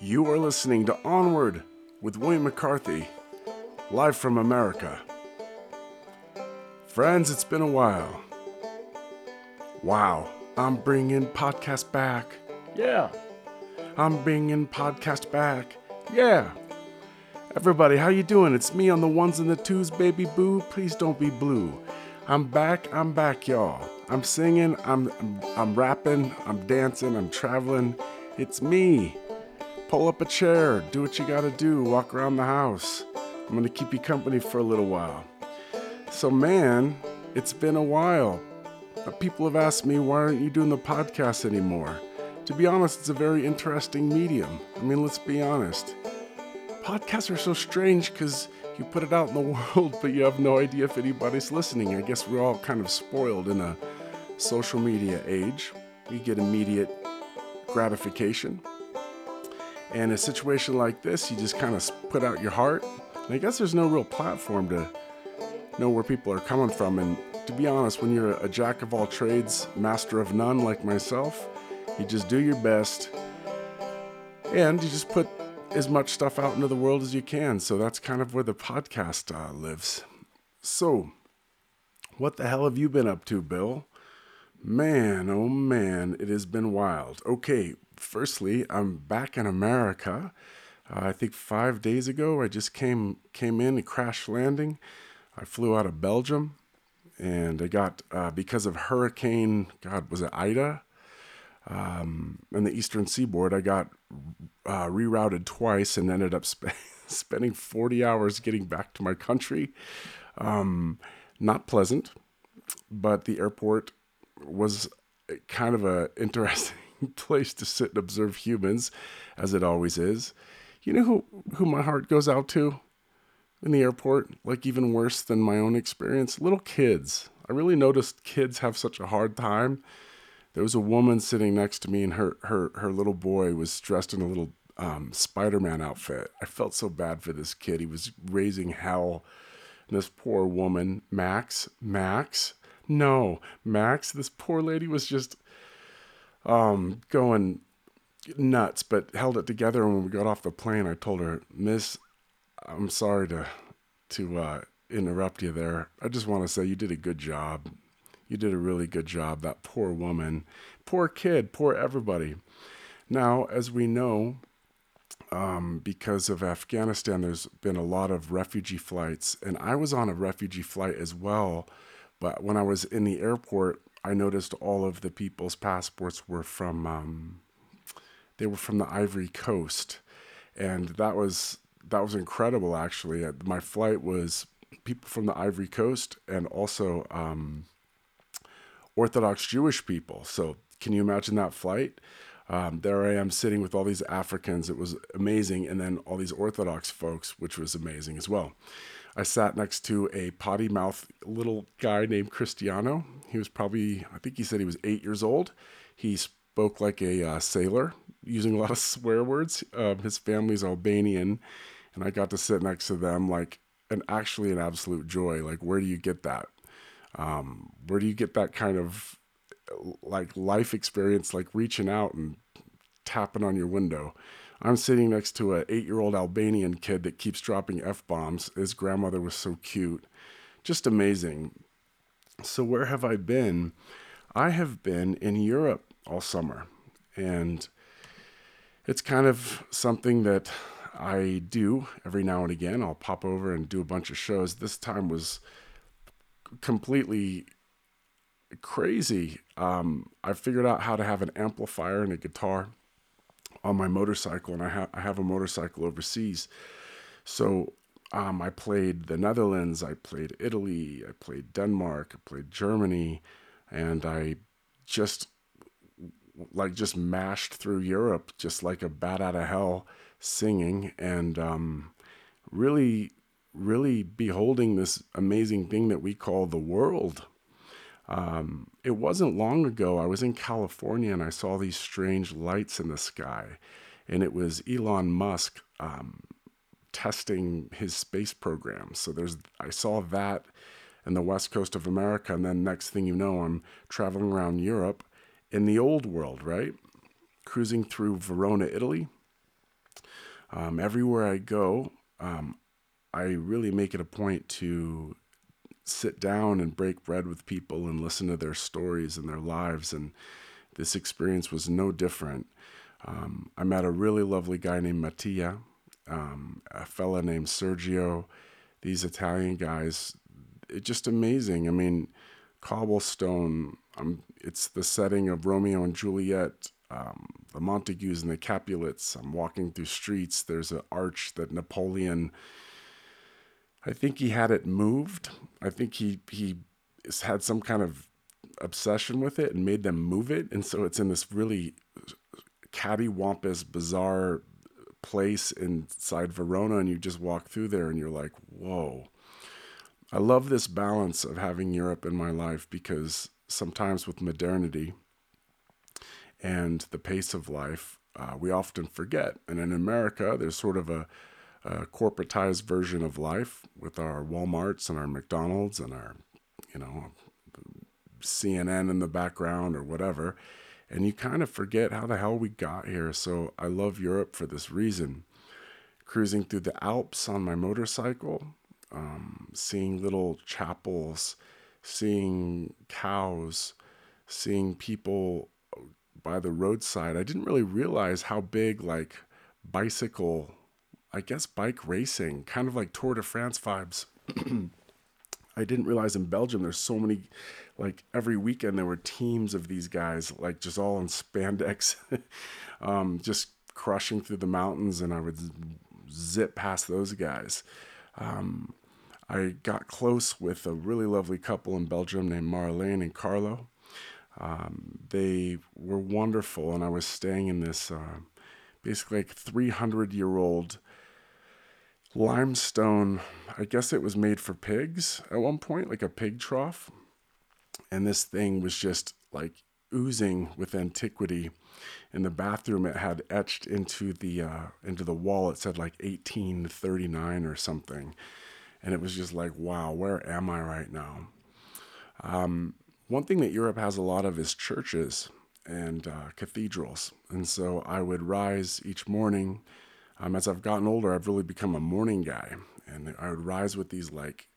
You are listening to Onward with William McCarthy, live from America. Friends, it's been a while. Wow, I'm bringing podcast back. Yeah. I'm bringing podcast back. Yeah. Everybody, how you doing? It's me on the ones and the twos, baby boo. Please don't be blue. I'm back. I'm back, y'all. I'm singing. I'm I'm, I'm rapping. I'm dancing. I'm traveling. It's me. Pull up a chair. Do what you gotta do. Walk around the house. I'm gonna keep you company for a little while. So, man, it's been a while. People have asked me, why aren't you doing the podcast anymore? To be honest, it's a very interesting medium. I mean, let's be honest. Podcasts are so strange because you put it out in the world, but you have no idea if anybody's listening. I guess we're all kind of spoiled in a social media age. We get immediate gratification. And a situation like this, you just kind of put out your heart. And I guess there's no real platform to know where people are coming from. And to be honest, when you're a jack of all trades, master of none like myself, you just do your best and you just put as much stuff out into the world as you can. So that's kind of where the podcast uh, lives. So, what the hell have you been up to, Bill? Man, oh man, it has been wild. Okay, firstly, I'm back in America. Uh, I think five days ago, I just came came in a crash landing. I flew out of Belgium, and I got uh, because of Hurricane. God, was it Ida? Um, the Eastern Seaboard, I got uh, rerouted twice and ended up sp- spending 40 hours getting back to my country. Um, not pleasant, but the airport was kind of a interesting place to sit and observe humans, as it always is. You know who, who my heart goes out to in the airport? Like, even worse than my own experience? Little kids. I really noticed kids have such a hard time. There was a woman sitting next to me, and her, her, her little boy was dressed in a little um, Spider Man outfit. I felt so bad for this kid. He was raising hell. And this poor woman, Max, Max, no, Max, this poor lady was just um, going nuts, but held it together. And when we got off the plane, I told her, Miss, I'm sorry to to uh, interrupt you there. I just want to say you did a good job. You did a really good job. That poor woman, poor kid, poor everybody. Now, as we know, um, because of Afghanistan, there's been a lot of refugee flights, and I was on a refugee flight as well. But when I was in the airport, I noticed all of the people's passports were from um, they were from the Ivory Coast, and that was that was incredible. Actually, uh, my flight was people from the Ivory Coast and also um, Orthodox Jewish people. So can you imagine that flight? Um, there I am sitting with all these Africans. It was amazing, and then all these Orthodox folks, which was amazing as well. I sat next to a potty mouth little guy named Cristiano. He was probably, I think he said he was eight years old. He spoke like a uh, sailor, using a lot of swear words. Uh, his family's Albanian, and I got to sit next to them like an actually an absolute joy. Like, where do you get that? Um, where do you get that kind of like life experience, like reaching out and tapping on your window? I'm sitting next to an eight year old Albanian kid that keeps dropping F bombs. His grandmother was so cute. Just amazing. So, where have I been? I have been in Europe all summer. And it's kind of something that I do every now and again. I'll pop over and do a bunch of shows. This time was completely crazy. Um, I figured out how to have an amplifier and a guitar on my motorcycle, and I, ha- I have a motorcycle overseas. So um, I played the Netherlands, I played Italy, I played Denmark, I played Germany, and I just like just mashed through Europe, just like a bat out of hell, singing and um, really, really beholding this amazing thing that we call the world. Um, it wasn't long ago, I was in California and I saw these strange lights in the sky. And it was Elon Musk um, testing his space program. So there's, I saw that in the west coast of America. And then next thing you know, I'm traveling around Europe in the old world, right? Cruising through Verona, Italy. Um, everywhere I go, um, I really make it a point to sit down and break bread with people and listen to their stories and their lives. And this experience was no different. Um, I met a really lovely guy named Mattia, um, a fella named Sergio. These Italian guys, it's just amazing. I mean, cobblestone. Um, it's the setting of Romeo and Juliet. Um, the Montagues and the Capulets. I'm walking through streets. There's an arch that Napoleon. I think he had it moved. I think he he had some kind of obsession with it and made them move it, and so it's in this really cattywampus, bizarre place inside Verona, and you just walk through there, and you're like, whoa. I love this balance of having Europe in my life because sometimes with modernity and the pace of life, uh, we often forget. And in America, there's sort of a, a, corporatized version of life with our Walmarts and our McDonald's and our, you know, CNN in the background or whatever. And you kind of forget how the hell we got here. So I love Europe for this reason. Cruising through the Alps on my motorcycle, um, seeing little chapels, seeing cows, seeing people by the roadside. I didn't really realize how big, like, bicycle, I guess, bike racing, kind of like Tour de France vibes. I didn't realize in Belgium there's so many, like every weekend there were teams of these guys, like just all in spandex, um, just crushing through the mountains, and I would zip past those guys. Um, I got close with a really lovely couple in Belgium named Marlene and Carlo. Um, they were wonderful, and I was staying in this uh, basically like 300 year old limestone. I guess it was made for pigs at one point, like a pig trough. And this thing was just like oozing with antiquity. In the bathroom, it had etched into the uh, into the wall. It said like 1839 or something and it was just like, wow, where am I right now? Um, one thing that Europe has a lot of is churches and uh, cathedrals. And so I would rise each morning. Um, as I've gotten older, I've really become a morning guy. And I would rise with these like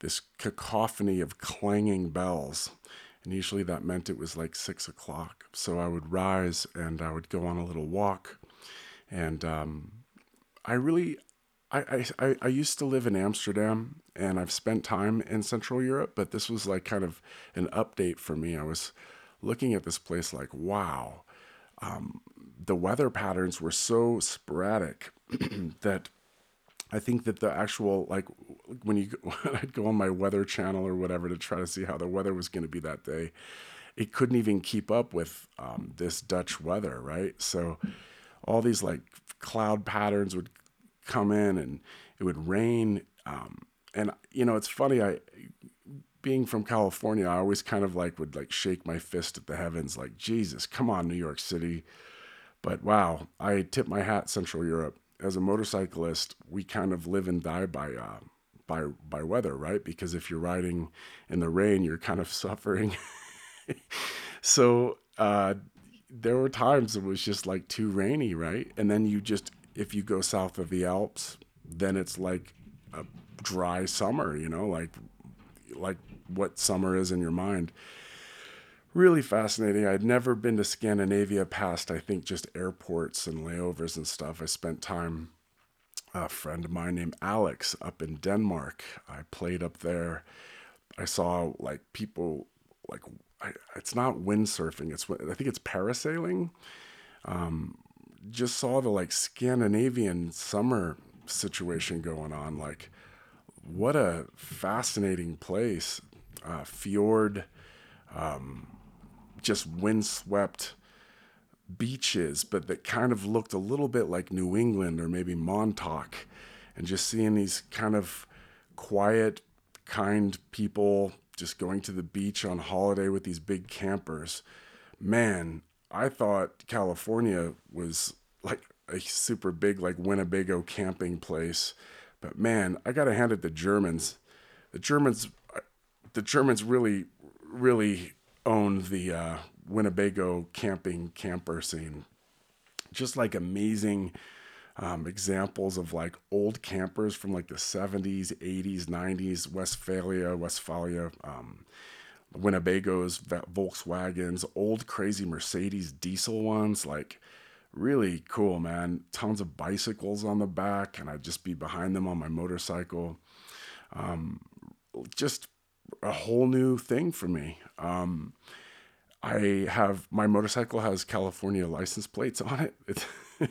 this cacophony of clanging bells. And usually that meant it was like six o'clock. So I would rise and I would go on a little walk. And um, I really, I, I, I used to live in Amsterdam and I've spent time in Central Europe, but this was like kind of an update for me. I was looking at this place like, wow, um, the weather patterns were so sporadic that I think that the actual like when you when I'd go on my weather channel or whatever to try to see how the weather was going to be that day, it couldn't even keep up with um, this Dutch weather, right? So all these like cloud patterns would come in and it would rain. Um, and you know, it's funny. I being from California, I always kind of like would like shake my fist at the heavens, like Jesus, come on, New York City. But wow, I tip my hat, Central Europe. As a motorcyclist, we kind of live and die by uh, by by weather, right? Because if you're riding in the rain, you're kind of suffering. so uh, there were times it was just like too rainy, right? And then you just if you go south of the Alps, then it's like a dry summer, you know, like like what summer is in your mind. Really fascinating. I'd never been to Scandinavia past, I think, just airports and layovers and stuff. I spent time, a friend of mine named Alex up in Denmark. I played up there. I saw like people, like, I, it's not windsurfing, it's, I think it's parasailing. Um, just saw the like Scandinavian summer situation going on. Like, what a fascinating place. Uh, fjord, um, just windswept beaches, but that kind of looked a little bit like New England or maybe Montauk. And just seeing these kind of quiet, kind people just going to the beach on holiday with these big campers. Man, I thought California was like a super big like Winnebago camping place, but man, I gotta hand it the Germans. The Germans, uh, the Germans really, really owned the uh, Winnebago camping camper scene. Just like amazing um, examples of like old campers from like the 70s, 80s, 90s, Westfalia, Westfalia, um, Winnebagos, Volkswagens, old crazy Mercedes diesel ones, like really cool, man. Tons of bicycles on the back, and I'd just be behind them on my motorcycle. Um, just a whole new thing for me. Um, I have my motorcycle has California license plates on it. It's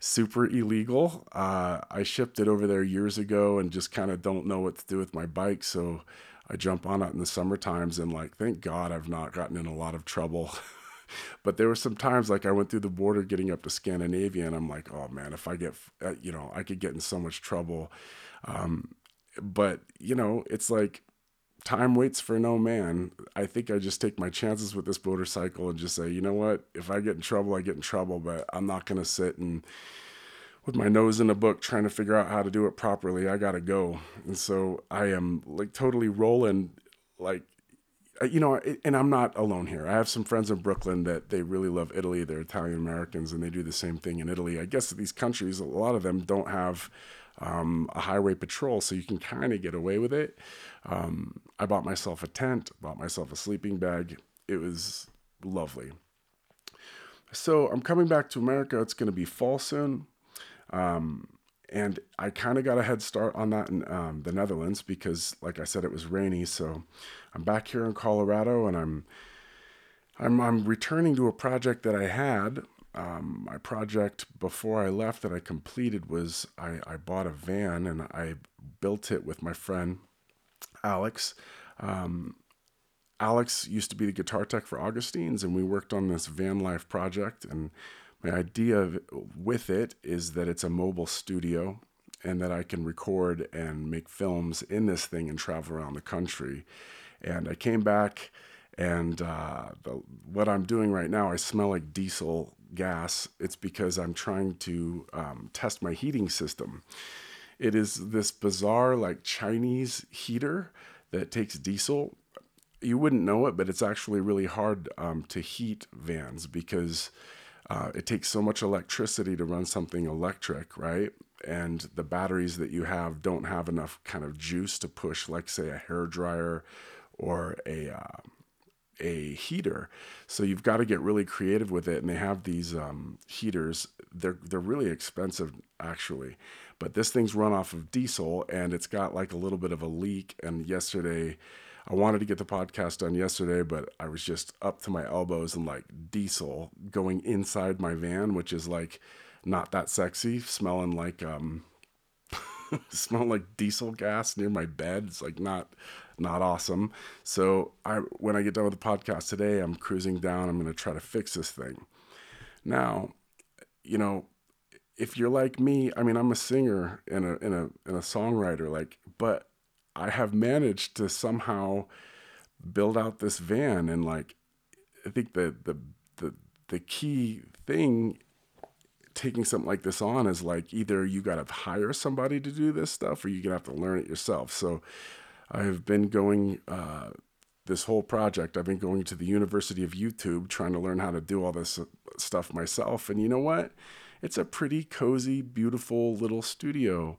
super illegal. Uh, I shipped it over there years ago and just kind of don't know what to do with my bike. So I jump on it in the summer times and like, thank God I've not gotten in a lot of trouble. but there were some times like I went through the border getting up to Scandinavia and I'm like, oh man, if I get, uh, you know, I could get in so much trouble. Um, but you know, it's like time waits for no man. I think I just take my chances with this motorcycle and just say, you know what? If I get in trouble, I get in trouble, but I'm not going to sit and with my nose in a book trying to figure out how to do it properly. I got to go. And so I am like totally rolling like you know, and I'm not alone here. I have some friends in Brooklyn that they really love Italy. They're Italian Americans and they do the same thing in Italy. I guess these countries, a lot of them don't have um, a highway patrol, so you can kind of get away with it. Um, I bought myself a tent, bought myself a sleeping bag. It was lovely. So I'm coming back to America. It's going to be fall soon. Um, and I kind of got a head start on that in um, the Netherlands because, like I said, it was rainy. So I'm back here in Colorado, and I'm I'm I'm returning to a project that I had um, my project before I left that I completed was I, I bought a van and I built it with my friend Alex. Um, Alex used to be the guitar tech for Augustines, and we worked on this van life project. And my idea with it is that it's a mobile studio and that I can record and make films in this thing and travel around the country. And I came back, and uh, the, what I'm doing right now, I smell like diesel gas, it's because I'm trying to um, test my heating system. It is this bizarre, like Chinese heater that takes diesel. You wouldn't know it, but it's actually really hard um, to heat vans because uh, it takes so much electricity to run something electric, right? And the batteries that you have don't have enough kind of juice to push, like, say, a hair dryer or a uh, a heater. So you've got to get really creative with it. And they have these um, heaters. They're they're really expensive actually, but this thing's run off of diesel and it's got like a little bit of a leak. And yesterday, I wanted to get the podcast done yesterday, but I was just up to my elbows in like diesel going inside my van, which is like not that sexy, smelling like um smelling like diesel gas near my bed. It's like not not awesome. So I when I get done with the podcast today, I'm cruising down. I'm going to try to fix this thing. Now, you know, if you're like me, I mean, I'm a singer and a and a and a songwriter, like, but I have managed to somehow build out this van and like I think the the the the key thing taking something like this on is like either you got to hire somebody to do this stuff or you're going to have to learn it yourself. So I've been going uh, this whole project. I've been going to the University of YouTube trying to learn how to do all this uh, stuff myself. And you know what? It's a pretty cozy, beautiful little studio.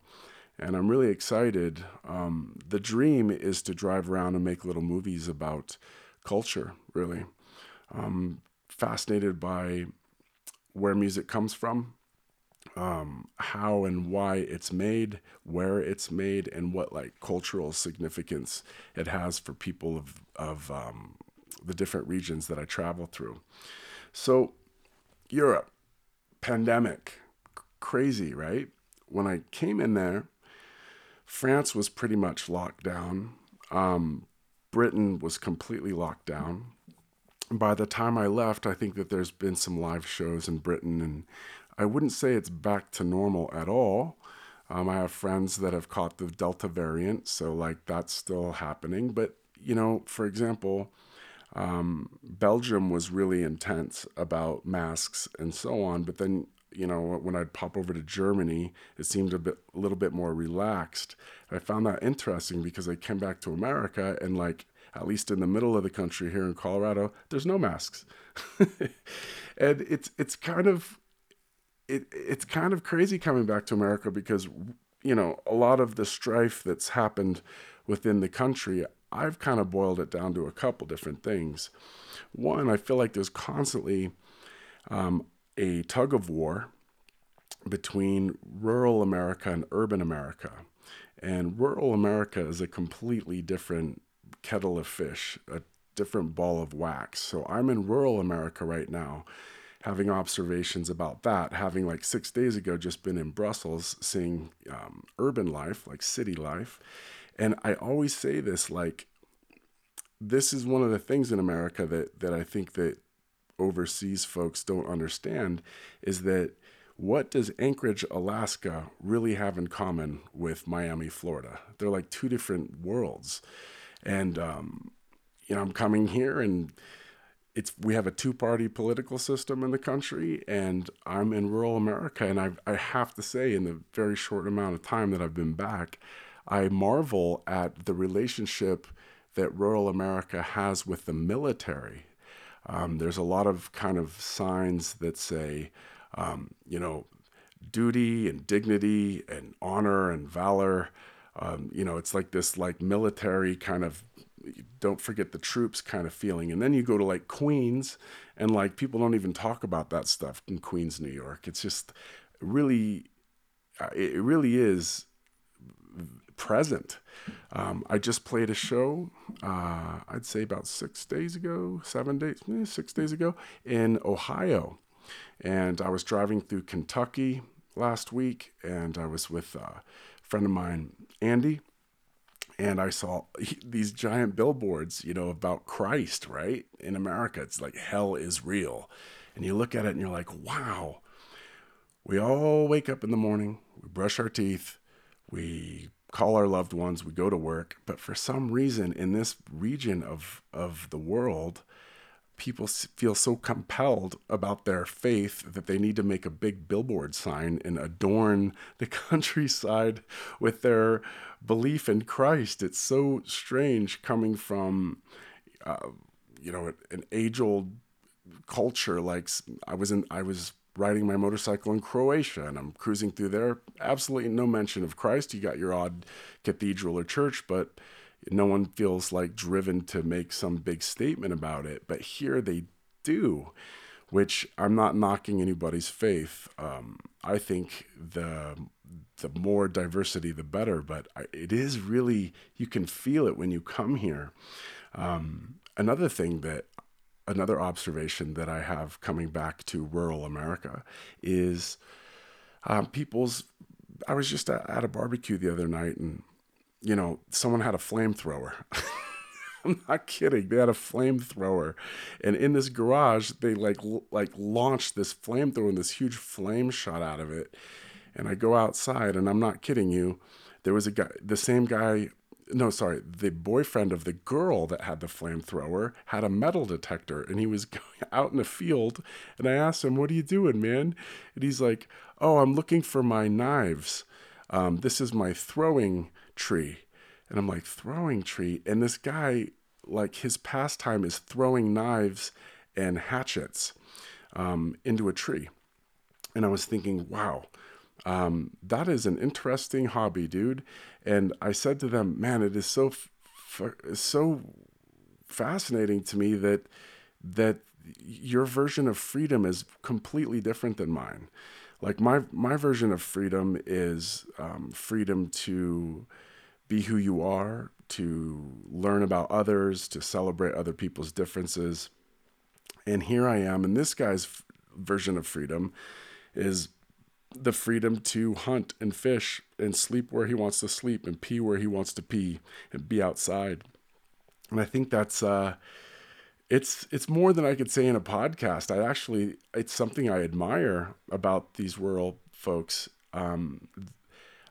And I'm really excited. Um, the dream is to drive around and make little movies about culture, really. I'm fascinated by where music comes from, um, how and why it's made, where it's made, and what like cultural significance it has for people of of um, the different regions that I travel through. So, Europe, pandemic, crazy, right? When I came in there, France was pretty much locked down. Um, Britain was completely locked down. By the time I left, I think that there's been some live shows in Britain and I wouldn't say it's back to normal at all. Um, I have friends that have caught the Delta variant, so like that's still happening. But, you know, for example, um, Belgium was really intense about masks and so on. But then, you know, when I'd pop over to Germany, it seemed a bit, a little bit more relaxed. I found that interesting because I came back to America and like, at least in the middle of the country here in Colorado, there's no masks. and it's, it's kind of it it's kind of crazy coming back to America because you know a lot of the strife that's happened within the country. I've kind of boiled it down to a couple different things. One, I feel like there's constantly um, a tug of war between rural America and urban America. And rural America is a completely different kettle of fish, a different ball of wax. So I'm in rural America right now having observations about that, having like six days ago just been in Brussels seeing um, urban life, like city life. And I always say this like, this is one of the things in America that, that I think that overseas folks don't understand is that what does Anchorage, Alaska really have in common with Miami, Florida? They're like two different worlds. And, um, you know, I'm coming here and it's we have a two-party political system in the country and I'm in rural America and I I have to say in the very short amount of time that I've been back I marvel at the relationship that rural America has with the military. Um, there's a lot of kind of signs that say, um, you know, duty and dignity and honor and valor. Um, you know, it's like this like military kind of don't forget the troops kind of feeling. And then you go to like Queens and like people don't even talk about that stuff in Queens, New York. It's just really, uh, it really is present. Um, I just played a show, uh, I'd say about six days ago, seven days, eh, six days ago in Ohio. And I was driving through Kentucky last week and I was with a friend of mine, Andy and I saw these giant billboards, you know, about Christ, right? In America, it's like hell is real. And you look at it and you're like, wow. We all wake up in the morning, we brush our teeth, we call our loved ones, we go to work, but for some reason in this region of of the world, people feel so compelled about their faith that they need to make a big billboard sign and adorn the countryside with their belief in Christ. It's so strange coming from, uh, you know, an age-old culture. Like I was in, I was riding my motorcycle in Croatia and I'm cruising through there. Absolutely no mention of Christ. You got your odd cathedral or church, but no one feels like driven to make some big statement about it, but here they do, which I'm not knocking anybody's faith. Um, I think the the more diversity, the better. But it is really you can feel it when you come here. Um, another thing that another observation that I have coming back to rural America is um, people's. I was just at a barbecue the other night and you know, someone had a flamethrower. I'm not kidding. They had a flamethrower, and in this garage, they like like launched this flamethrower, and this huge flame shot out of it. And I go outside, and I'm not kidding you. There was a guy, the same guy. No, sorry, the boyfriend of the girl that had the flamethrower had a metal detector, and he was going out in the field. And I asked him, "What are you doing, man?" And he's like, "Oh, I'm looking for my knives. Um, this is my throwing." Tree. And I'm like, throwing tree? And this guy, like, his pastime is throwing knives and hatchets um, into a tree. And I was thinking, wow, um, that is an interesting hobby, dude. And I said to them, man, it is so, f- so fascinating to me that that your version of freedom is completely different than mine. Like my my version of freedom is um, freedom to be who you are, to learn about others, to celebrate other people's differences. And here I am, and this guy's f- version of freedom is the freedom to hunt and fish and sleep where he wants to sleep and pee where he wants to pee and be outside. And I think that's uh, it's it's more than I could say in a podcast. I actually it's something I admire about these rural folks. Um,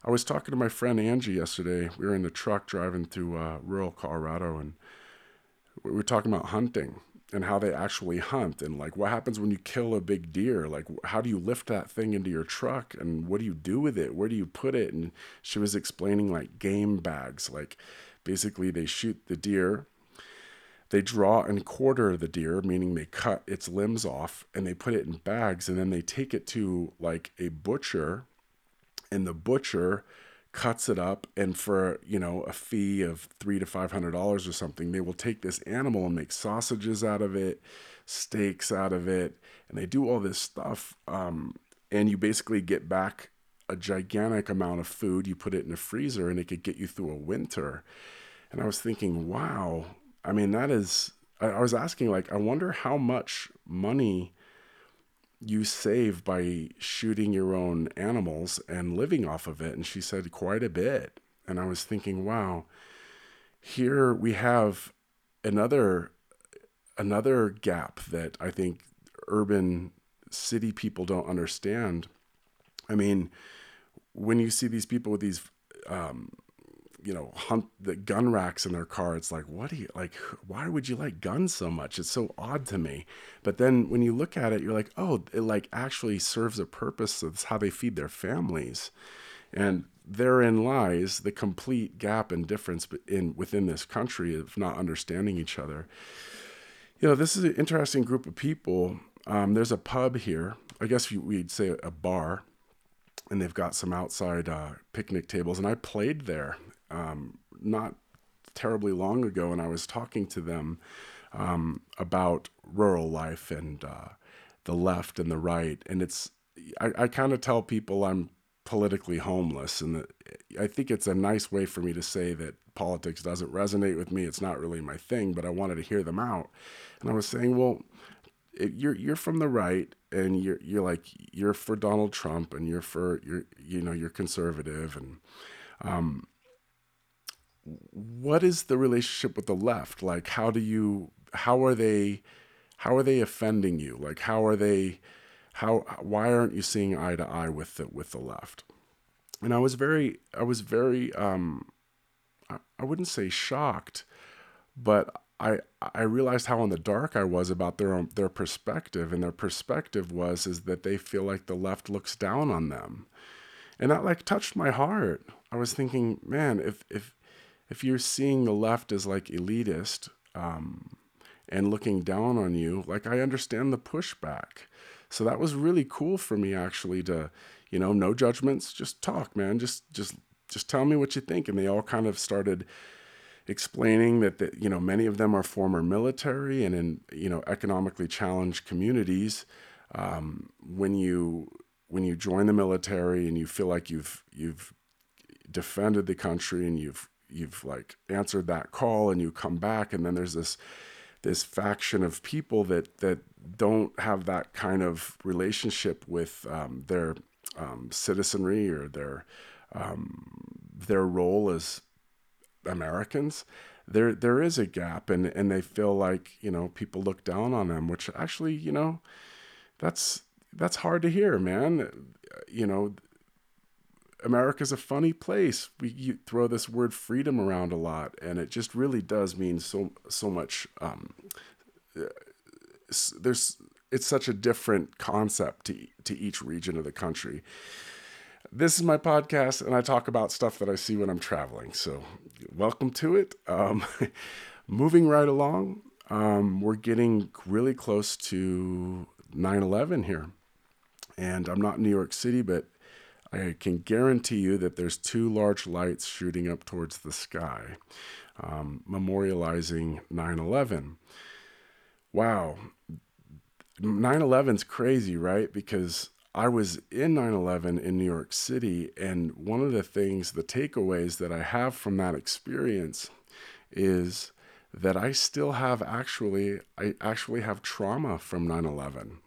I was talking to my friend Angie yesterday. We were in the truck driving through uh, rural Colorado, and we were talking about hunting and how they actually hunt and like what happens when you kill a big deer? Like how do you lift that thing into your truck and what do you do with it? Where do you put it? And she was explaining like game bags. Like basically they shoot the deer they draw and quarter the deer, meaning they cut its limbs off and they put it in bags and then they take it to like a butcher and the butcher cuts it up and for you know a fee of three to five hundred dollars or something they will take this animal and make sausages out of it steaks out of it and they do all this stuff um, and you basically get back a gigantic amount of food you put it in a freezer and it could get you through a winter. And i was thinking wow I mean, that is, I, I was asking, like, I wonder how much money you save by shooting your own animals and living off of it. And she said, quite a bit. And I was thinking, wow, here we have another another gap that I think urban city people don't understand. I mean, when you see these people with these um, you know hunt the gun racks in their car it's like what do you like why would you like guns so much? It's so odd to me. But then when you look at it you're like oh it like actually serves a purpose it's how they feed their families. And therein lies the complete gap and difference in within this country of not understanding each other. You know this is an interesting group of people. Um, there's a pub here. I guess we'd say a bar. And they've got some outside uh, picnic tables. And i played there um, not terribly long ago, and I was talking to them um, about rural life and uh, the left and the right. And it's, I, I kind of tell people I'm politically homeless, and I think it's a nice way for me to say that politics doesn't resonate with me. It's not really my thing, but I wanted to hear them out. And I was saying, well, you're you're from the right, and you're you're like you're for Donald Trump, and you're for you're you know you're conservative, and um, what is the relationship with the left? Like, how do you, how are they, how are they offending you? Like, how are they, how, why aren't you seeing eye to eye with the, with the left? And I was very, I was very, um, I, I wouldn't say shocked, but I, I realized how in the dark I was about their own, their perspective, and their perspective was is that they feel like the left looks down on them, and that like touched my heart. I was thinking, man, if if if you're seeing the left as like elitist um, and looking down on you, like I understand the pushback. So that was really cool for me actually to, you know, no judgments, just talk, man. Just just just tell me what you think. And they all kind of started explaining that, that you know many of them are former military and in you know economically challenged communities. Um, when you when you join the military and you feel like you've you've defended the country and you've you've like answered that call and you come back and then there's this this faction of people that that don't have that kind of relationship with um, their um, citizenry or their um, their role as Americans. There there is a gap, and and they feel like you know people look down on them, which actually you know that's that's hard to hear, man. You know America's a funny place. We throw this word freedom around a lot, and it just really does mean so so much. Um, there's it's such a different concept to to each region of the country. This is my podcast, and I talk about stuff that I see when I'm traveling. So, welcome to it. Um, moving right along, um, we're getting really close to 9 11 here. And I'm not in New York City, but I can guarantee you that there's two large lights shooting up towards the sky, um, memorializing 9 11. Wow. 9 11's crazy, right? Because I was in 9 11 in New York City, and one of the things, the takeaways that I have from that experience is that I still have actually, I actually have trauma from 9 11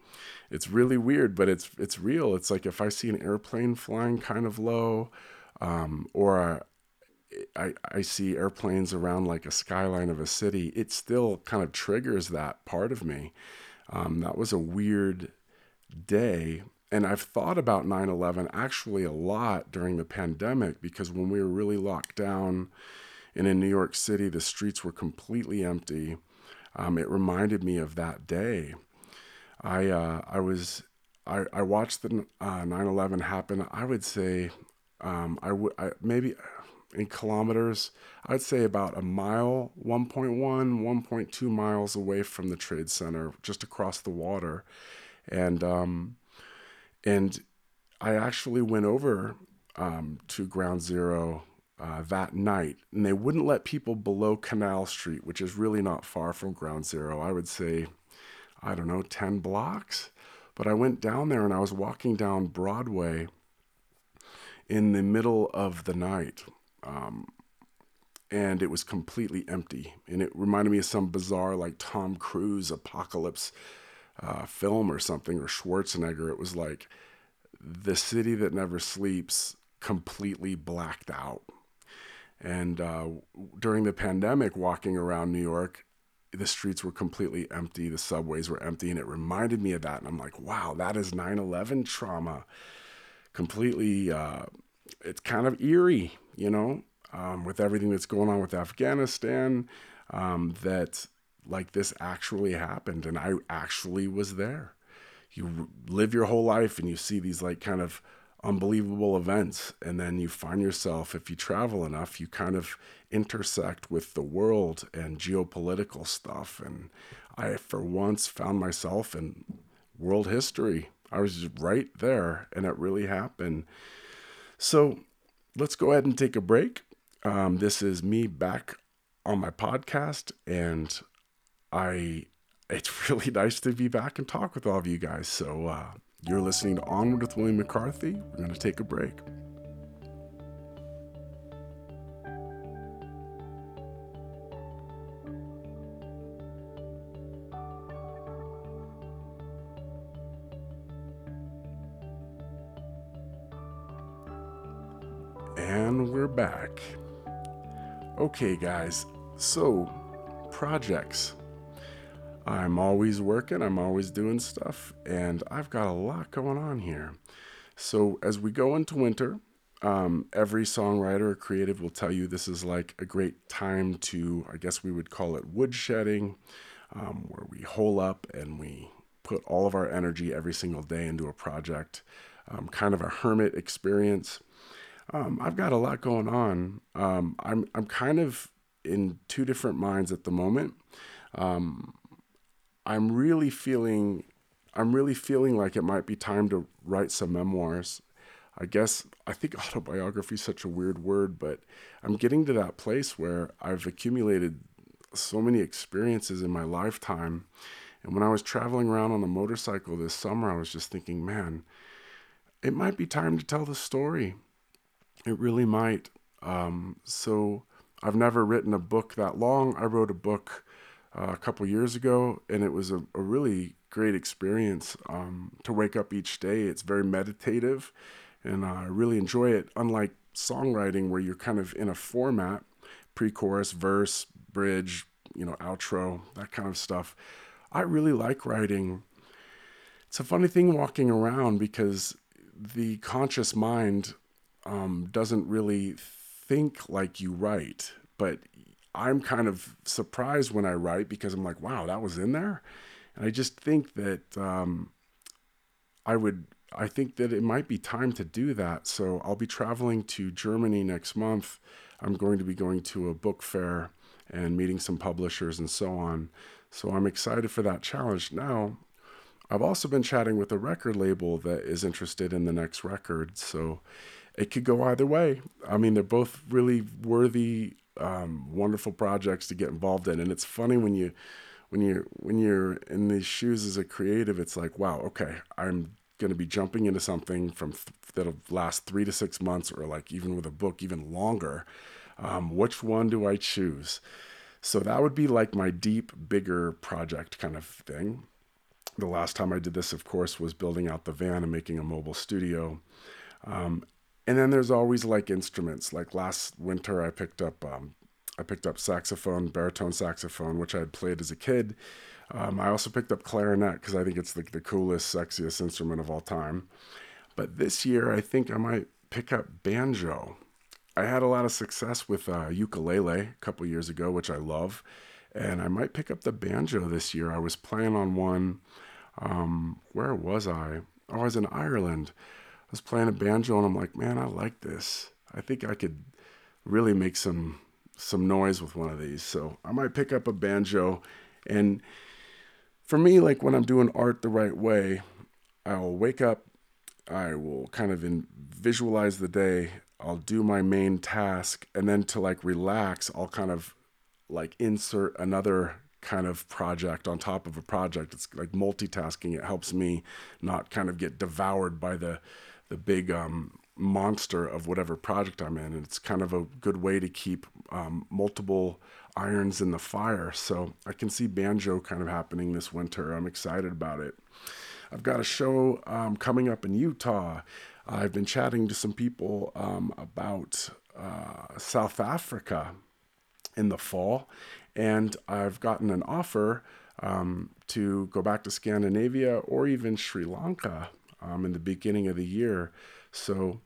it's really weird, but it's it's real. It's like if I see an airplane flying kind of low, um, or I, I see airplanes around like a skyline of a city, it still kind of triggers that part of me. Um, that was a weird day. And I've thought about 9 11 actually a lot during the pandemic because when we were really locked down and in New York City, the streets were completely empty. Um, it reminded me of that day. I uh, I was I, I watched the uh, 9/11 happen. I would say um, I would maybe in kilometers. I'd say about a mile, 1.1, 1.2 miles away from the trade center, just across the water, and um, and I actually went over um, to Ground Zero uh, that night, and they wouldn't let people below Canal Street, which is really not far from Ground Zero. I would say, I don't know, 10 blocks. But I went down there and I was walking down Broadway in the middle of the night. Um, and it was completely empty. And it reminded me of some bizarre, like Tom Cruise apocalypse uh, film or something, or Schwarzenegger. It was like the city that never sleeps completely blacked out. And uh, during the pandemic, walking around New York, the streets were completely empty, the subways were empty, and it reminded me of that. And I'm like, wow, that is 9 11 trauma. Completely, uh, it's kind of eerie, you know, um, with everything that's going on with Afghanistan, um, that like this actually happened, and I actually was there. You live your whole life and you see these like kind of unbelievable events. And then you find yourself, if you travel enough, you kind of intersect with the world and geopolitical stuff. And I, for once, found myself in world history. I was just right there, and it really happened. So let's go ahead and take a break. Um, this is me back on my podcast, and I it's really nice to be back and talk with all of you guys. So uh, you're listening to Onward with William McCarthy. We're going to take a break. And we're back. Okay, guys, so projects. I'm always working, I'm always doing stuff, and I've got a lot going on here. So, as we go into winter, um, every songwriter or creative will tell you this is like a great time to, I guess we would call it woodshedding, um, where we hole up and we put all of our energy every single day into a project, um, kind of a hermit experience. Um, I've got a lot going on. Um, I'm, I'm kind of in two different minds at the moment. Um, I'm really feeling I'm really feeling like it might be time to write some memoirs. I guess I think autobiography is such a weird word, but I'm getting to that place where I've accumulated so many experiences in my lifetime. And when I was traveling around on a motorcycle this summer, I was just thinking, man, it might be time to tell the story. It really might. Um, so I've never written a book that long. I wrote a book uh, a couple years ago, and it was a, a really great experience um, to wake up each day. It's very meditative, and I really enjoy it. Unlike songwriting, where you're kind of in a format, pre-chorus, verse, bridge, you know, outro, that kind of stuff. I really like writing. It's a funny thing walking around because the conscious mind um, doesn't really think like you write, but I'm kind of surprised when I write because I'm like, wow, that was in there. And I just think that um, I would, I think that it might be time to do that. So I'll be traveling to Germany next month. I'm going to be going to a book fair and meeting some publishers and so on. So I'm excited for that challenge. Now, I've also been chatting with a record label that is interested in the next record. So it could go either way. I mean, they're both really worthy um, wonderful projects to get involved in. And it's funny when you when you when you're in these shoes as a creative, it's like, wow, okay, I'm going to be jumping into something from th- that'll last three to six months, or like even with a book, even longer. Um, which one do I choose? So that would be like my deep, bigger project kind of thing. The last time I did this, of course, was building out the van and making a mobile studio. Um, and then there's always like instruments. Like last winter, I picked up um, I picked up saxophone, baritone saxophone, which I had played as a kid. Um, I also picked up clarinet because I think it's the, the coolest, sexiest instrument of all time. But this year, I think I might pick up banjo. I had a lot of success with uh, ukulele a couple years ago, which I love, and I might pick up the banjo this year. I was playing on one. Um, where was I? Oh, I was in Ireland was playing a banjo and I'm like, man, I like this. I think I could really make some some noise with one of these. So I might pick up a banjo and for me like when I'm doing art the right way, I'll wake up, I will kind of in, visualize the day, I'll do my main task and then to like relax, I'll kind of like insert another kind of project on top of a project. It's like multitasking. It helps me not kind of get devoured by the the big um, monster of whatever project I'm in. And it's kind of a good way to keep um, multiple irons in the fire. So I can see banjo kind of happening this winter. I'm excited about it. I've got a show um, coming up in Utah. I've been chatting to some people um, about uh, South Africa in the fall, and I've gotten an offer um, to go back to Scandinavia or even Sri Lanka um, in the beginning of the year. So,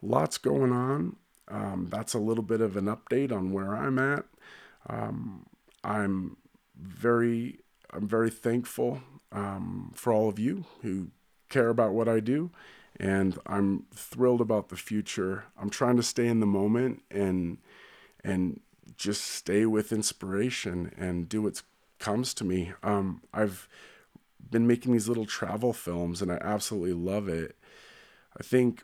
lots going on. Um, that's a little bit of an update on where I'm at. Um, I'm very, I'm very thankful um, for all of you who care about what I do, and I'm thrilled about the future. I'm trying to stay in the moment and and just stay with inspiration and do what comes to me. Um, I've been making these little travel films and I absolutely love it. I think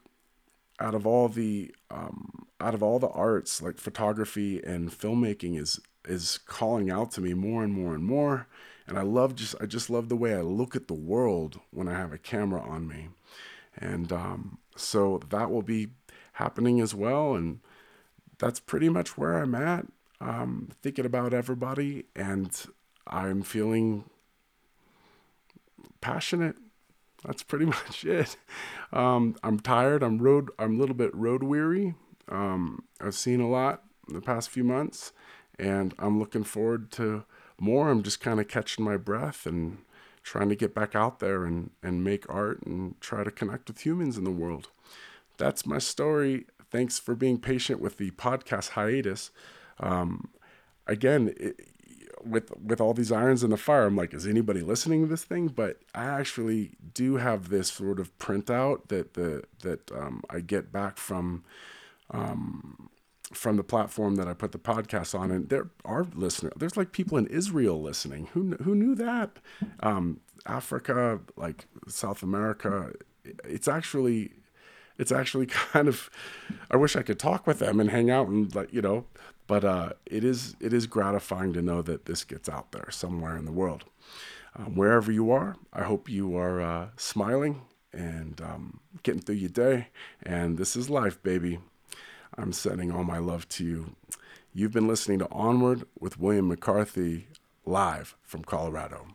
out of all the um, out of all the arts, like photography and filmmaking is is calling out to me more and more and more. And I love just I just love the way I look at the world when I have a camera on me. And um, so that will be happening as well. And that's pretty much where I'm at um, thinking about everybody, and I'm feeling passionate. That's pretty much it. Um, I'm tired. I'm road. I'm a little bit road weary. Um, I've seen a lot in the past few months, and I'm looking forward to more. I'm just kind of catching my breath and trying to get back out there and, and make art and try to connect with humans in the world. That's my story. Thanks for being patient with the podcast hiatus um, again, it, with with all these irons in the fire, I'm like, is anybody listening to this thing? But I actually do have this sort of printout that the that um, I get back from um, from the platform that I put the podcast on, and there are listeners. There's like people in Israel listening. Who who knew that? Um, Africa, like South America, it's actually it's actually kind of. I wish I could talk with them and hang out and like you know but uh, it is it is gratifying to know that this gets out there somewhere in the world. Um, wherever you are, I hope you are uh, smiling and um, getting through your day. And this is life, baby. I'm sending all my love to you. You've been listening to Onward with William McCarthy live from Colorado.